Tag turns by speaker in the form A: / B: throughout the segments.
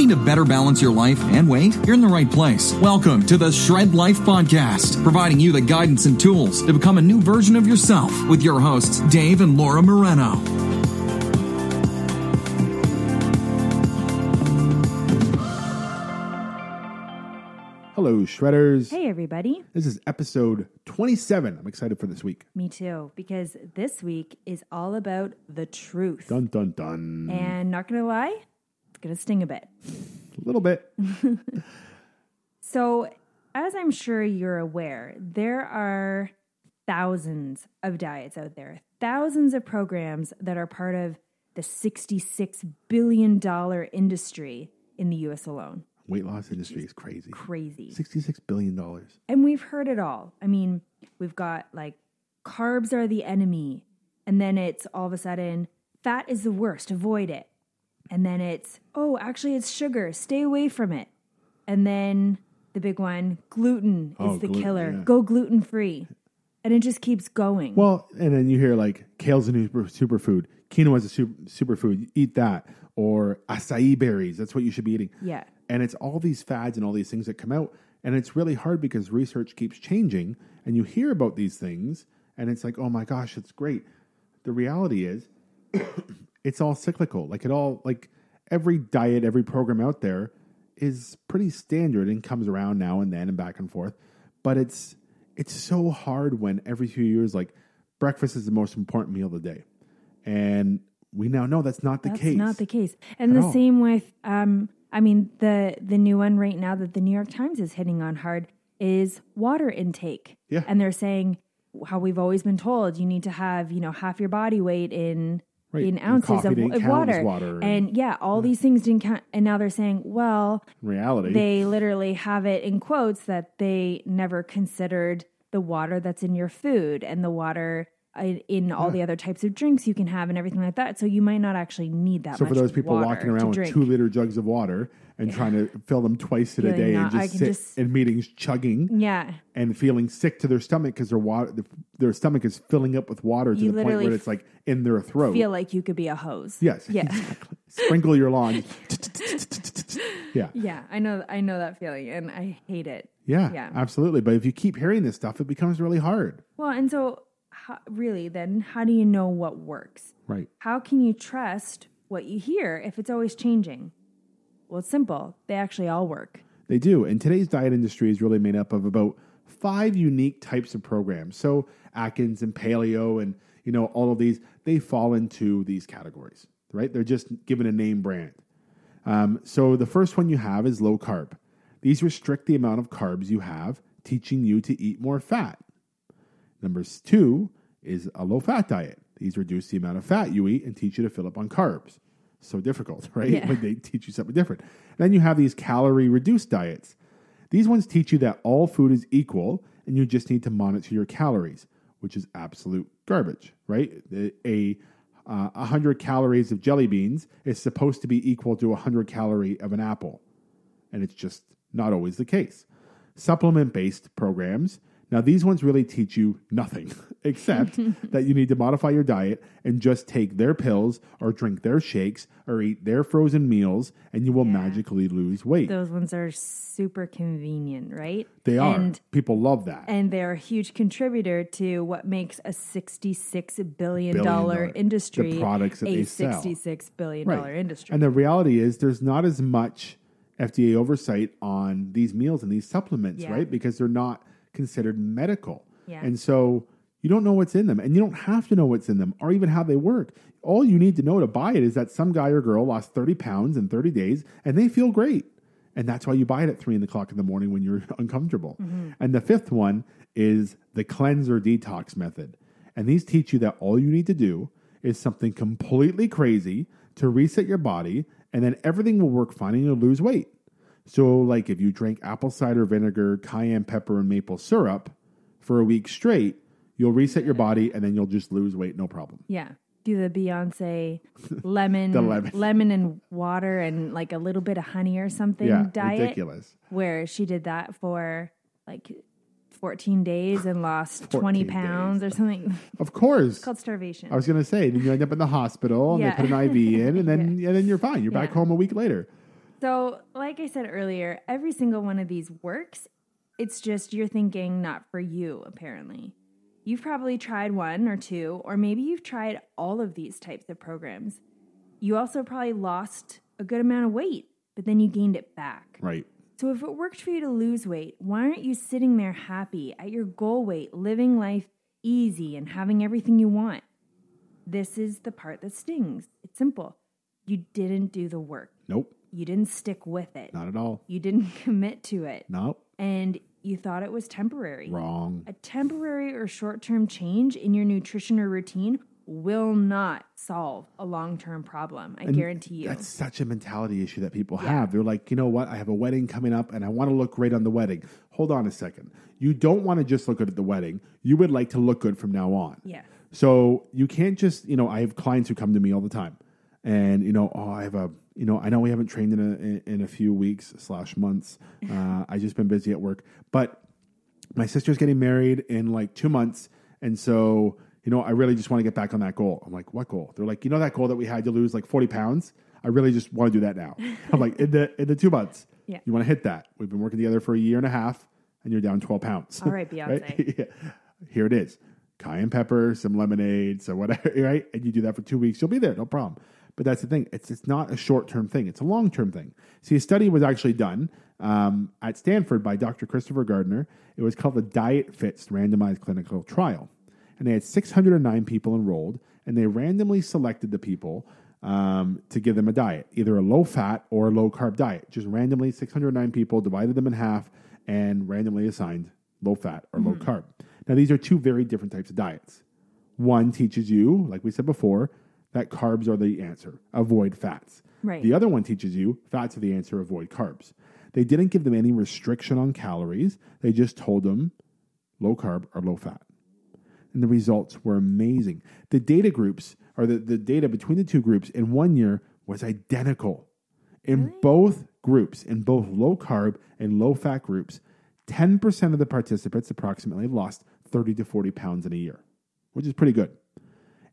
A: Looking to better balance your life and weight? You're in the right place. Welcome to the Shred Life Podcast, providing you the guidance and tools to become a new version of yourself with your hosts, Dave and Laura Moreno.
B: Hello, Shredders.
C: Hey, everybody.
B: This is episode 27. I'm excited for this week.
C: Me too, because this week is all about the truth.
B: Dun, dun, dun.
C: And not going to lie, it's going to sting a bit.
B: A little bit.
C: So, as I'm sure you're aware, there are thousands of diets out there, thousands of programs that are part of the $66 billion industry in the US alone.
B: Weight loss industry is crazy.
C: Crazy.
B: $66 billion.
C: And we've heard it all. I mean, we've got like carbs are the enemy. And then it's all of a sudden, fat is the worst, avoid it. And then it's, oh, actually, it's sugar, stay away from it. And then the big one, gluten
B: Oh,
C: is the
B: gluten,
C: killer.
B: yeah.
C: Go gluten free. And it just keeps going.
B: Well, and then you hear like kale's a new super, superfood, quinoa is a super, superfood. Eat that. Or acai berries. That's what you should be eating.
C: yeah.
B: And it's all these fads and all these things that come out. And it's really hard because research keeps changing and you hear about these things and it's like, oh my gosh, it's great. The reality is it's all cyclical. Like it all like every diet, every program out there is pretty standard and comes around now and then and back and forth. But it's it's so hard when every few years like breakfast is the most important meal of the day. And we now know that's not the
C: That's
B: case.
C: not the case. And the
B: all.
C: same with um I mean the the new one right now that the New York Times is hitting on hard is water intake.
B: Yeah.
C: And they're saying how we've always been told you need to have, you know, half your body weight in
B: Right.
C: in ounces of,
B: didn't
C: of
B: count as
C: water.
B: water and-
C: yeah, all these things didn't count and now they're saying, well,
B: In reality.
C: they literally have it in quotes that they never considered the water that's in your food and the water in- all the other types of drinks you can have and everything like that. So you might not actually need that
B: So for those people walking around with
C: drink.
B: two liter jugs of water and trying to fill them twice in a
C: Feeling
B: day
C: not-
B: and just
C: can
B: sit
C: just-
B: in meetings chugging
C: Yeah.
B: and feeling sick to their stomach because their water, their stomach is filling up with water to
C: You
B: the point
C: literally
B: where it's like in their throat.
C: Feel like you could be a hose.
B: yes,
C: Yeah.
B: exactly. Sprinkle your lawn. yeah.
C: Yeah. I know I know that feeling and I hate it.
B: yeah,
C: Yeah.
B: absolutely. But if you keep hearing this stuff, it becomes really hard.
C: Well, and so how, really then how do you know what works?
B: Right.
C: How can you trust what you hear if it's always changing? Well, it's simple. They actually all work.
B: They do. And today's diet industry is really made up of about five unique types of programs. So Atkins and Paleo and you know all of these, they fall into these categories, right? They're just given a name brand. Um, so the first one you have is low carb. These restrict the amount of carbs you have, teaching you to eat more fat. Number two is a low fat diet. These reduce the amount of fat you eat and teach you to fill up on carbs. So difficult, right?
C: Yeah.
B: When they teach you something different. Then you have these calorie reduced diets. These ones teach you that all food is equal and you just need to monitor your calories, which is absolute garbage, right? A, a uh, 100 calories of jelly beans is supposed to be equal to 100 calorie of an apple and it's just not always the case. Supplement based programs, now these ones really teach you nothing except that you need to modify your diet and just take their pills or drink their shakes or eat their frozen meals and you will magically lose weight.
C: Those ones are super convenient, right?
B: they are.
C: And
B: People love that.
C: and they're a huge contributor to what makes a $66 billion,
B: Billion dollar-
C: industry
B: the products that
C: a
B: they sell.
C: $66 billion industry.
B: And the reality is, there's not as much FDA oversight on these meals and these supplements,
C: Yeah.
B: right? Because they're not considered medical.
C: Yeah.
B: And so you don't know what's in them, and you don't have to know what's in them or even how they work. All you need to know to buy it is that some guy or girl lost 30 pounds in 30 days and they feel great. And that's why you buy it at three in the clock in the morning when you're uncomfortable. Mm-hmm. And the fifth one is the cleanser detox method. And these teach you that all you need to do is something completely crazy to reset your body, and then everything will work fine and you'll lose weight. So, like if you drink apple cider vinegar, cayenne pepper, and maple syrup for a week straight, you'll reset your body and then you'll just lose weight, no problem.
C: yeah. Do the Beyonce lemon,
B: The lemon.
C: and water and like a little bit of honey or something
B: Yeah,
C: diet
B: ridiculous.
C: where she did that for like 14 days and lost 20
B: 14
C: pounds or something
B: Of course.
C: It's called starvation.
B: I was going to say, then you end up in the hospital and
C: Yeah.
B: they put an IV in, and then and then you're fine. You're back
C: Yeah.
B: home a week later.
C: So, like I said earlier, every single one of these works. It's just you're thinking not for you, apparently. You've probably tried one or two, or maybe you've tried all of these types of programs. You also probably lost a good amount of weight, but then you gained it back.
B: Right.
C: So, if it worked for you to lose weight, why aren't you sitting there happy at your goal weight, living life easy and having everything you want? This is the part that stings. It's simple. You didn't do the work,
B: Nope.
C: You didn't stick with it,
B: Not at all.
C: you didn't commit to it,
B: Nope.
C: and you thought it was temporary.
B: Wrong.
C: A temporary or short term change in your nutrition or routine will not solve a long term problem. I guarantee you.
B: That's such a mentality issue that people have. They're like, you know what? I have a wedding coming up and I want to look great on the wedding. Hold on a second. You don't want to just look good at the wedding. You would like to look good from now on.
C: Yeah.
B: So you can't just, you know, I have clients who come to me all the time and, you know, oh, I have a, you know, I know we haven't trained in a, in, a few weeks slash months. Uh, I just been busy at work, but my sister's getting married in like two months. And so, you know, I really just want to get back on that goal. I'm like, what goal? They're like, you know, that goal that we had to lose like 40 pounds. I really just want to do that now. I'm like, in the, in the two months,
C: Yeah.
B: you want to hit that. We've been working together for a year and a half and you're down 12 pounds.
C: All right, Beyonce.
B: Yeah. Here it is. Cayenne pepper, some lemonade, so whatever, right? And you do that for two weeks, you'll be there, no problem. But that's the thing. It's it's not a short term thing. It's a long term thing. See, a study was actually done um, at Stanford by Dr. Christopher Gardner. It was called the Diet Fits randomized clinical trial, and they had 609 people enrolled, and they randomly selected the people um, to give them a diet, either a low fat or a low carb diet. Just randomly, 609 people divided them in half and randomly assigned low fat or low carb. Now, these are two very different types of diets. One teaches you, like we said before, that carbs are the answer, avoid fats.
C: Right.
B: The other one teaches you fats are the answer, avoid carbs. They didn't give them any restriction on calories, they just told them low carb or low fat. And the results were amazing. The data groups, or the, the data between the two groups in one year was identical. In both groups, in both low carb and low fat groups, 10% of the participants approximately lost 30 to 40 pounds in a year, which is pretty good.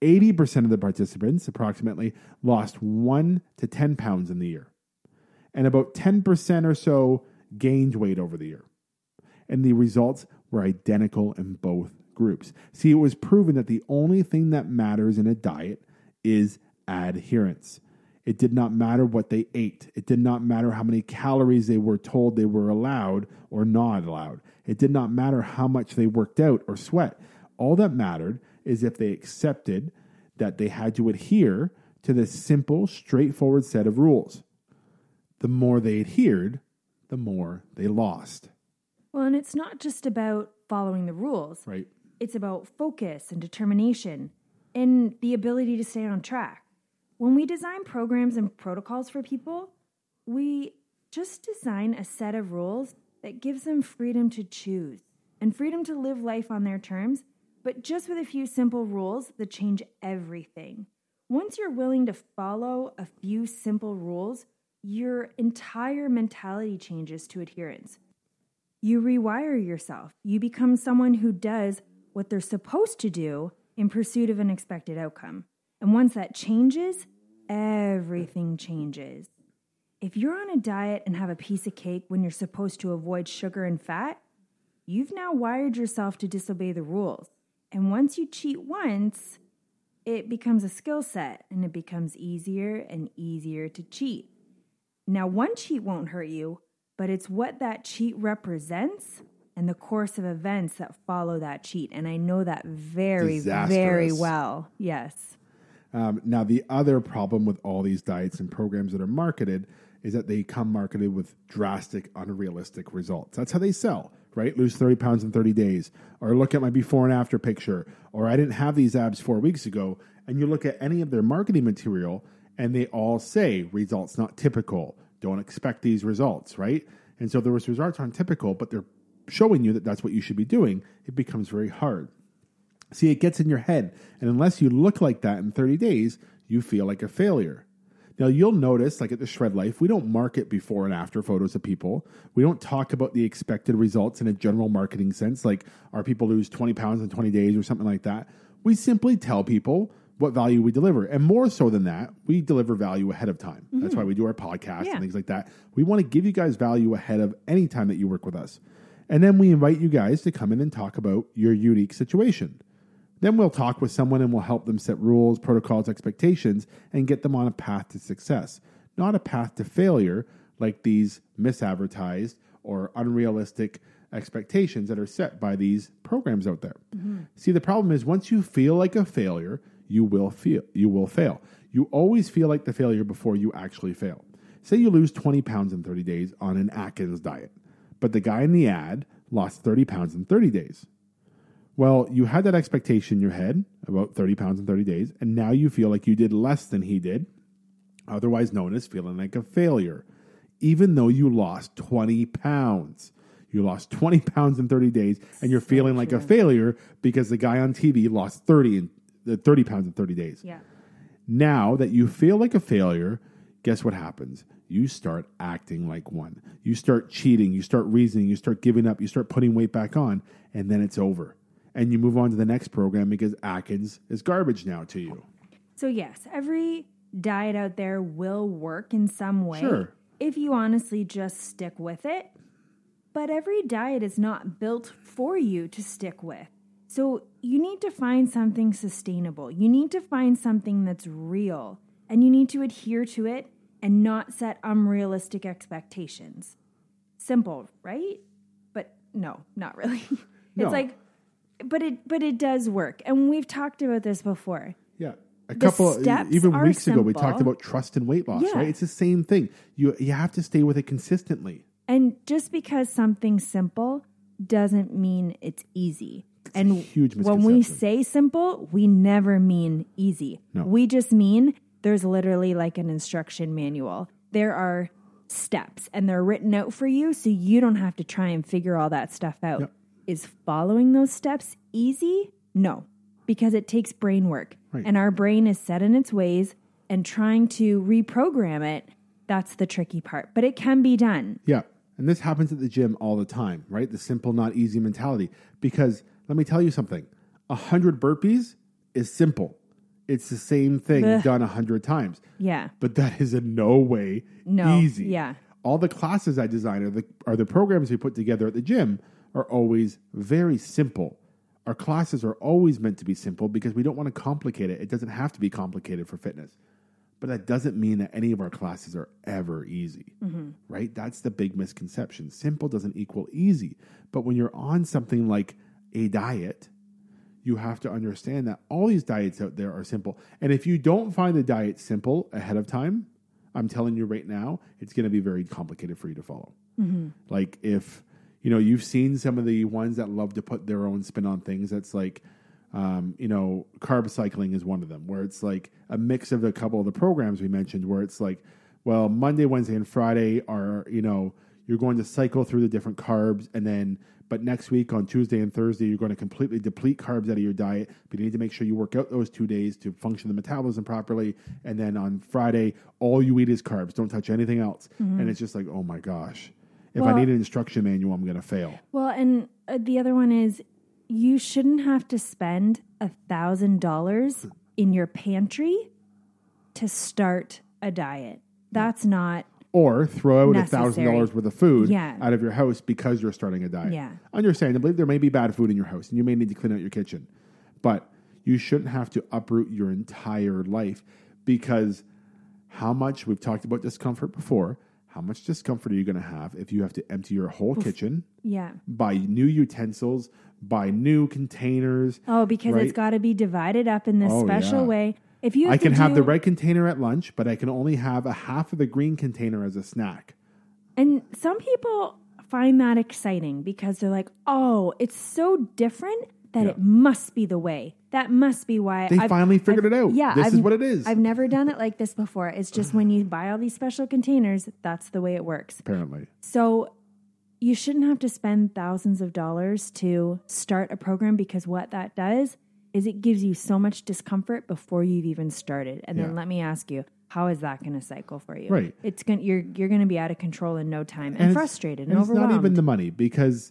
B: 80% of the participants approximately lost 1 to 10 pounds in the year. And about 10% or so gained weight over the year. And the results were identical in both groups. See, it was proven that the only thing that matters in a diet is adherence. It did not matter what they ate. It did not matter how many calories they were told they were allowed or not allowed. It did not matter how much they worked out or sweat. All that mattered is if they accepted that they had to adhere to this simple, straightforward set of rules. The more they adhered, the more they lost.
C: Well, and it's not just about following the rules.
B: Right?
C: It's about focus and determination and the ability to stay on track. When we design programs and protocols for people, we just design a set of rules that gives them freedom to choose and freedom to live life on their terms, but just with a few simple rules that change everything. Once you're willing to follow a few simple rules, your entire mentality changes to adherence. You rewire yourself. You become someone who does what they're supposed to do in pursuit of an expected outcome. And once that changes, everything changes. If you're on a diet and have a piece of cake when you're supposed to avoid sugar and fat, you've now wired yourself to disobey the rules. And once you cheat once, it becomes a skill set and it becomes easier and easier to cheat. Now, one cheat won't hurt you, but it's what that cheat represents and the course of events that follow that cheat. And I know that very, very well. Yes.
B: Um, now, the other problem with all these diets and programs that are marketed is that they come marketed with drastic, unrealistic results. That's how they sell, right? Lose 30 pounds in 30 days, or look at my before and after picture, or I didn't have these abs four weeks ago. And you look at any of their marketing material, and they all say results not typical. Don't expect these results, right? And so those results aren't typical, but they're showing you that that's what you should be doing. It becomes very hard. See, it gets in your head. And unless you look like that in 30 days, you feel like a failure. Now, you'll notice, like at the Shred Life, we don't market before and after photos of people. We don't talk about the expected results in a general marketing sense, like are people lose 20 pounds in 20 days or something like that. We simply tell people what value we deliver. And more so than that, we deliver value ahead of time. That's mm-hmm. why we do our podcast
C: Yeah.
B: and things like that. We want to give you guys value ahead of any time that you work with us. And then we invite you guys to come in and talk about your unique situation. Then we'll talk with someone and we'll help them set rules, protocols, expectations, and get them on a path to success, not a path to failure like these misadvertised or unrealistic expectations that are set by these programs out there. Mm-hmm. See, the problem is once you feel like a failure, you will feel you will fail. You always feel like the failure before you actually fail. Say you lose 20 pounds in 30 days on an Atkins diet, but the guy in the ad lost 30 pounds in 30 days. Well, you had that expectation in your head about 30 pounds in 30 days, and now you feel like you did less than he did, otherwise known as feeling like a failure, even though you lost 20 pounds. You lost 20 pounds in 30 days, and you're feeling like a failure because the guy on TV lost 30 in, uh, 30 pounds in 30 days.
C: Yeah.
B: Now that you feel like a failure, guess what happens? You start acting like one. You start cheating. You start reasoning. You start giving up. You start putting weight back on, and then it's over. And you move on to the next program because Atkins is garbage now to you.
C: So, yes, every diet out there will work in some way
B: Sure.
C: if you honestly just stick with it. But every diet is not built for you to stick with. So, you need to find something sustainable. You need to find something that's real, and you need to adhere to it and not set unrealistic expectations. Simple, right? But no, not really.
B: No.
C: It's like but it but it does work. And we've talked about this before.
B: Yeah. A couple,
C: steps
B: even weeks ago, we talked about trust and weight loss,
C: Yeah.
B: right? It's the same thing. You, you have to stay with it consistently.
C: And just because something's simple doesn't mean it's easy. and
B: huge
C: when we say simple, we never mean easy.
B: No.
C: We just mean there's literally like an instruction manual. There are steps and they're written out for you so you don't have to try and figure all that stuff out.
B: Yep.
C: Is following those steps easy? No, because it takes brain work.
B: Right.
C: And our brain is set in its ways and trying to reprogram it, that's the tricky part. But it can be done.
B: Yeah. And this happens at the gym all the time, right? The simple, not easy mentality. Because let me tell you something a hundred burpees is simple. It's the same thing
C: Ugh.
B: done a hundred times.
C: Yeah.
B: But that is in no way
C: No,
B: easy.
C: yeah.
B: All the classes I design are the, or the programs we put together at the gym are always very simple. Our classes are always meant to be simple because we don't want to complicate it. It doesn't have to be complicated for fitness. But that doesn't mean that any of our classes are ever easy, mm-hmm. right? That's the big misconception. Simple doesn't equal easy. But when you're on something like a diet, you have to understand that all these diets out there are simple. And if you don't find the diet simple ahead of time, I'm telling you right now, it's going to be very complicated for you to follow. Mm-hmm. Like if you know you've seen some of the ones that love to put their own spin on things. That's like um, you know carb cycling is one of them, where it's like a mix of a couple of the programs we mentioned, where it's like, well, Monday, Wednesday, and Friday are you know you're going to cycle through the different carbs, and then but next week on Tuesday and Thursday you're going to completely deplete carbs out of your diet. But you need to make sure you work out those two days to function the metabolism properly, and then on Friday all you eat is carbs. Don't touch anything else, and it's just like, oh my gosh. If I need an instruction manual, I'm going to fail.
C: Well, and uh, the other one is you shouldn't have to spend a thousand dollars in your pantry to start a diet. That's not
B: Or throw out a thousand dollars worth of food
C: Yeah.
B: out of your house because you're starting a diet.
C: Yeah.
B: Understandably, there may be bad food in your house and you may need to clean out your kitchen. But you shouldn't have to uproot your entire life because how much we've talked about discomfort before. How much discomfort are you going to have if you have to empty your whole kitchen,
C: yeah.
B: buy new utensils, buy new containers?
C: Oh, because
B: Right.
C: it's got to be divided up in this
B: Oh,
C: special
B: yeah.
C: way. If you
B: I can have the
C: do-
B: red container at lunch, but I can only have a half of the green container as a snack.
C: And some people find that exciting because they're like, "Oh, it's so different that
B: Yeah.
C: it must be the way. That must be why
B: They finally figured it out.
C: Yeah,
B: This
C: I've-
B: is what it is.
C: I've never done it like this before. It's just when you buy all these special containers, that's the way it works.
B: Apparently.
C: So you shouldn't have to spend thousands of dollars to start a program because what that does is it gives you so much discomfort before you've even started. And then
B: Yeah.
C: let me ask you, how is that going to cycle for you?
B: Right.
C: It's going you're you're going to be out of control in no time and,
B: it's-
C: frustrated and,
B: and it's
C: overwhelmed.
B: not even the money because,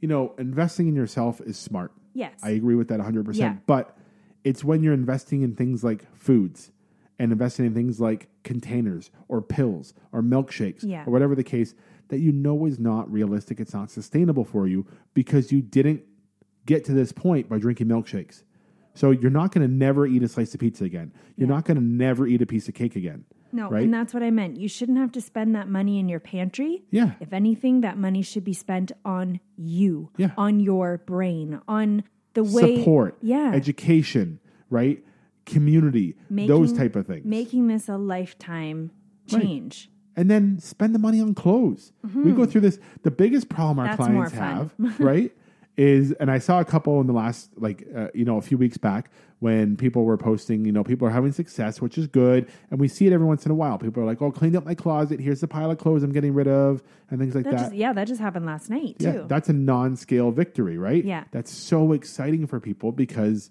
B: you know, investing in yourself is smart.
C: Yes.
B: I agree with that 100%.
C: Yeah.
B: But It's when you're investing in things like foods and investing in things like containers or pills or milkshakes
C: Yeah.
B: or whatever the case that you know is not realistic, it's not sustainable for you because you didn't get to this point by drinking milkshakes. So you're not going to never eat a slice of pizza again. You're not going to never eat a piece of cake again.
C: No,
B: right?
C: and that's what I meant. You shouldn't have to spend that money in your pantry.
B: Yeah.
C: If anything, that money should be spent on you,
B: Yeah.
C: on your brain, on the way
B: Support,
C: yeah,
B: education, right? Community, those type of things.
C: making this a lifetime
B: Right.
C: change.
B: and then spend the money on clothes. We go through this. The biggest problem our
C: Mm-hmm. That's
B: clients have, right, is, and I saw a couple in the last, like, uh, you know, a few weeks back when people were posting, you know, people are having success, which is good, and we see it every once in a while. People are like, "Oh, cleaned up my closet. Here's the pile of clothes I'm getting rid of," and things like
C: That
B: that.
C: just yeah, that just happened last night
B: Yeah,
C: too.
B: that's a non-scale victory, right?
C: Yeah.
B: That's so exciting for people because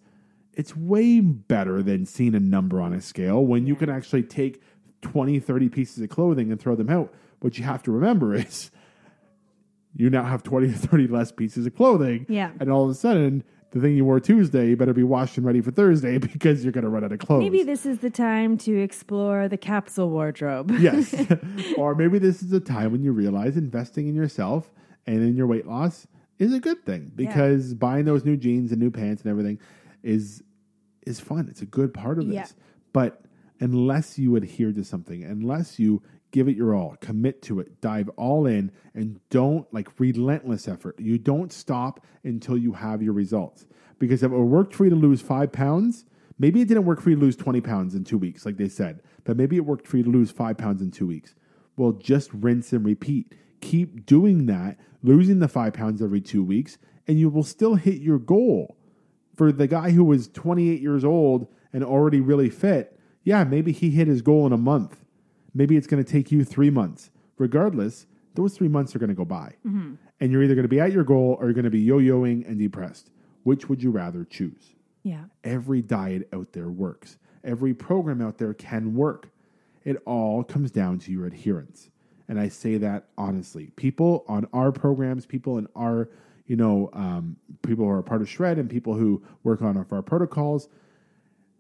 B: it's way better than seeing a number on a scale when you can actually take 20, 30 pieces of clothing and throw them out. What you have to remember is you now have 20 or 30 less pieces of clothing.
C: Yeah.
B: And all of a sudden, the thing you wore Tuesday, you better be washed and ready for Thursday because you're going to run out of clothes.
C: Maybe this is the time to explore the capsule wardrobe.
B: yes. or maybe this is the time when you realize investing in yourself and in your weight loss is a good thing because buying those new jeans and new pants and everything is is fun. It's a good part of this.
C: Yeah.
B: But unless you adhere to something, unless you give it your all, commit to it, dive all in and don't like relentless effort. You don't stop until you have your results. Because if it worked for you to lose 5 pounds, maybe it didn't work for you to lose 20 pounds in 2 weeks like they said, but maybe it worked for you to lose 5 pounds in 2 weeks. Well, just rinse and repeat. Keep doing that, losing the 5 pounds every 2 weeks, and you will still hit your goal for the guy who was 28 years old and already really fit, yeah, maybe he hit his goal in a month. Maybe it's going to take you three months. Regardless, those three months are going to go by. And you're either going to be at your goal or you're going to be yo yoing and depressed. Which would you rather choose?
C: Yeah.
B: Every diet out there works, every program out there can work. It all comes down to your adherence. And I say that honestly. People on our programs, people in our, you know, um, people who are part of Shred and people who work on our protocols,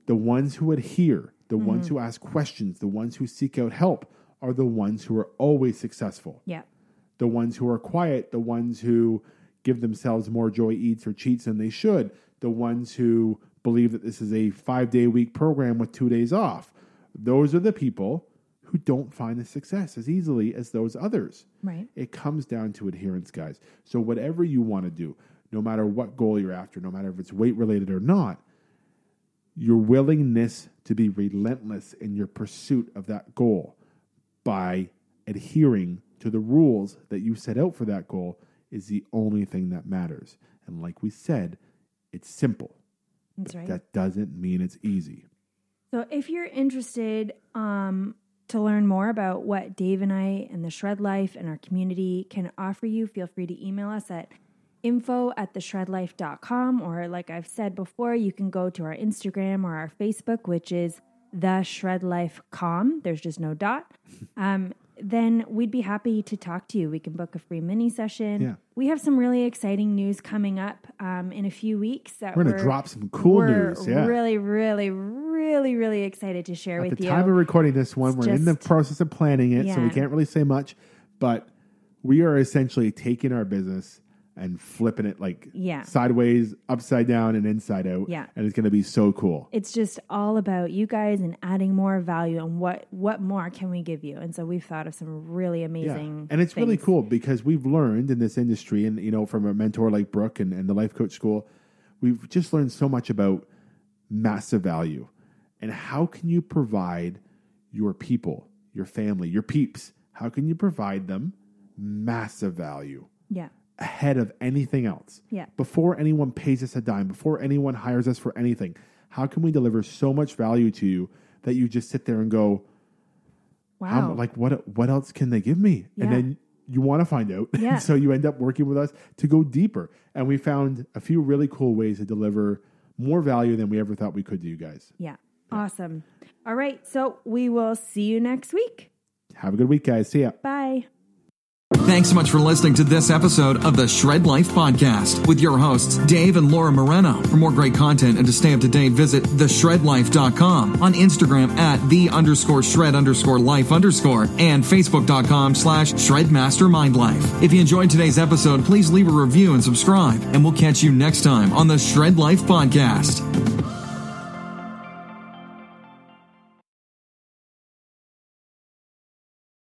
B: the ones who adhere, the ones mm-hmm. who ask questions, the ones who seek out help are the ones who are always successful
C: Yeah.
B: the ones who are quiet, the ones who give themselves more joy eats or cheats than they should, the ones who believe that this is a five day week program with two days off. Those are the people who don't find the success as easily as those others.
C: Right.
B: It comes down to adherence, guys. So, whatever you want to do, no matter what goal you're after, no matter if it's weight related or not, your willingness to be relentless in your pursuit of that goal by adhering to the rules that you set out for that goal is the only thing that matters. And like we said, it's simple.
C: That's right.
B: That doesn't mean it's easy.
C: So if you're interested um, to learn more about what Dave and I and the Shred Life and our community can offer you, feel free to email us at info at theshredlife.com or like I've said before, you can go to our Instagram or our Facebook, which is the Shred Life Com. There's just no dot. Um, then we'd be happy to talk to you. We can book a free mini session.
B: Yeah.
C: We have some really exciting news coming up um, in a few weeks that
B: We're gonna drop some cool news, yeah.
C: really, really, really, really excited to share
B: At
C: with
B: the
C: you.
B: time of recording this one,
C: It's
B: we're in the process of planning it, so we can't really say much. But we are essentially taking our business and flipping it like
C: Yeah.
B: sideways, upside down, and inside out.
C: Yeah.
B: And it's going to be so cool.
C: it's just all about you guys and adding more value and what what more can we give you? And so we've thought of some really amazing.
B: And it's really cool because we've learned in this industry, and you know, from a mentor like Brooke and, and the life coach school, we've just learned so much about massive value and how can you provide your people, your family, your peeps, how can you provide them massive value
C: Yeah.
B: Ahead of anything else?
C: Yeah.
B: Before anyone pays us a dime, before anyone hires us for anything, how can we deliver so much value to you that you just sit there and go,
C: Wow.
B: how, like what what else can they give me and then you want to find out
C: Yeah.
B: so you end up working with us to go deeper and we found a few really cool ways to deliver more value than we ever thought we could to you guys
C: yeah. Awesome. All right. So we will see you next week.
B: have a good week guys see ya
C: Bye.
A: Thanks so much for listening to this episode of the Shred Life Podcast with your hosts, Dave and Laura Moreno. For more great content and to stay up to date, visit theshredlife.com on Instagram at the underscore shred underscore life underscore and facebook.com slash shredmastermindlife. If you enjoyed today's episode, please leave a review and subscribe, and we'll catch you next time on the Shred Life Podcast.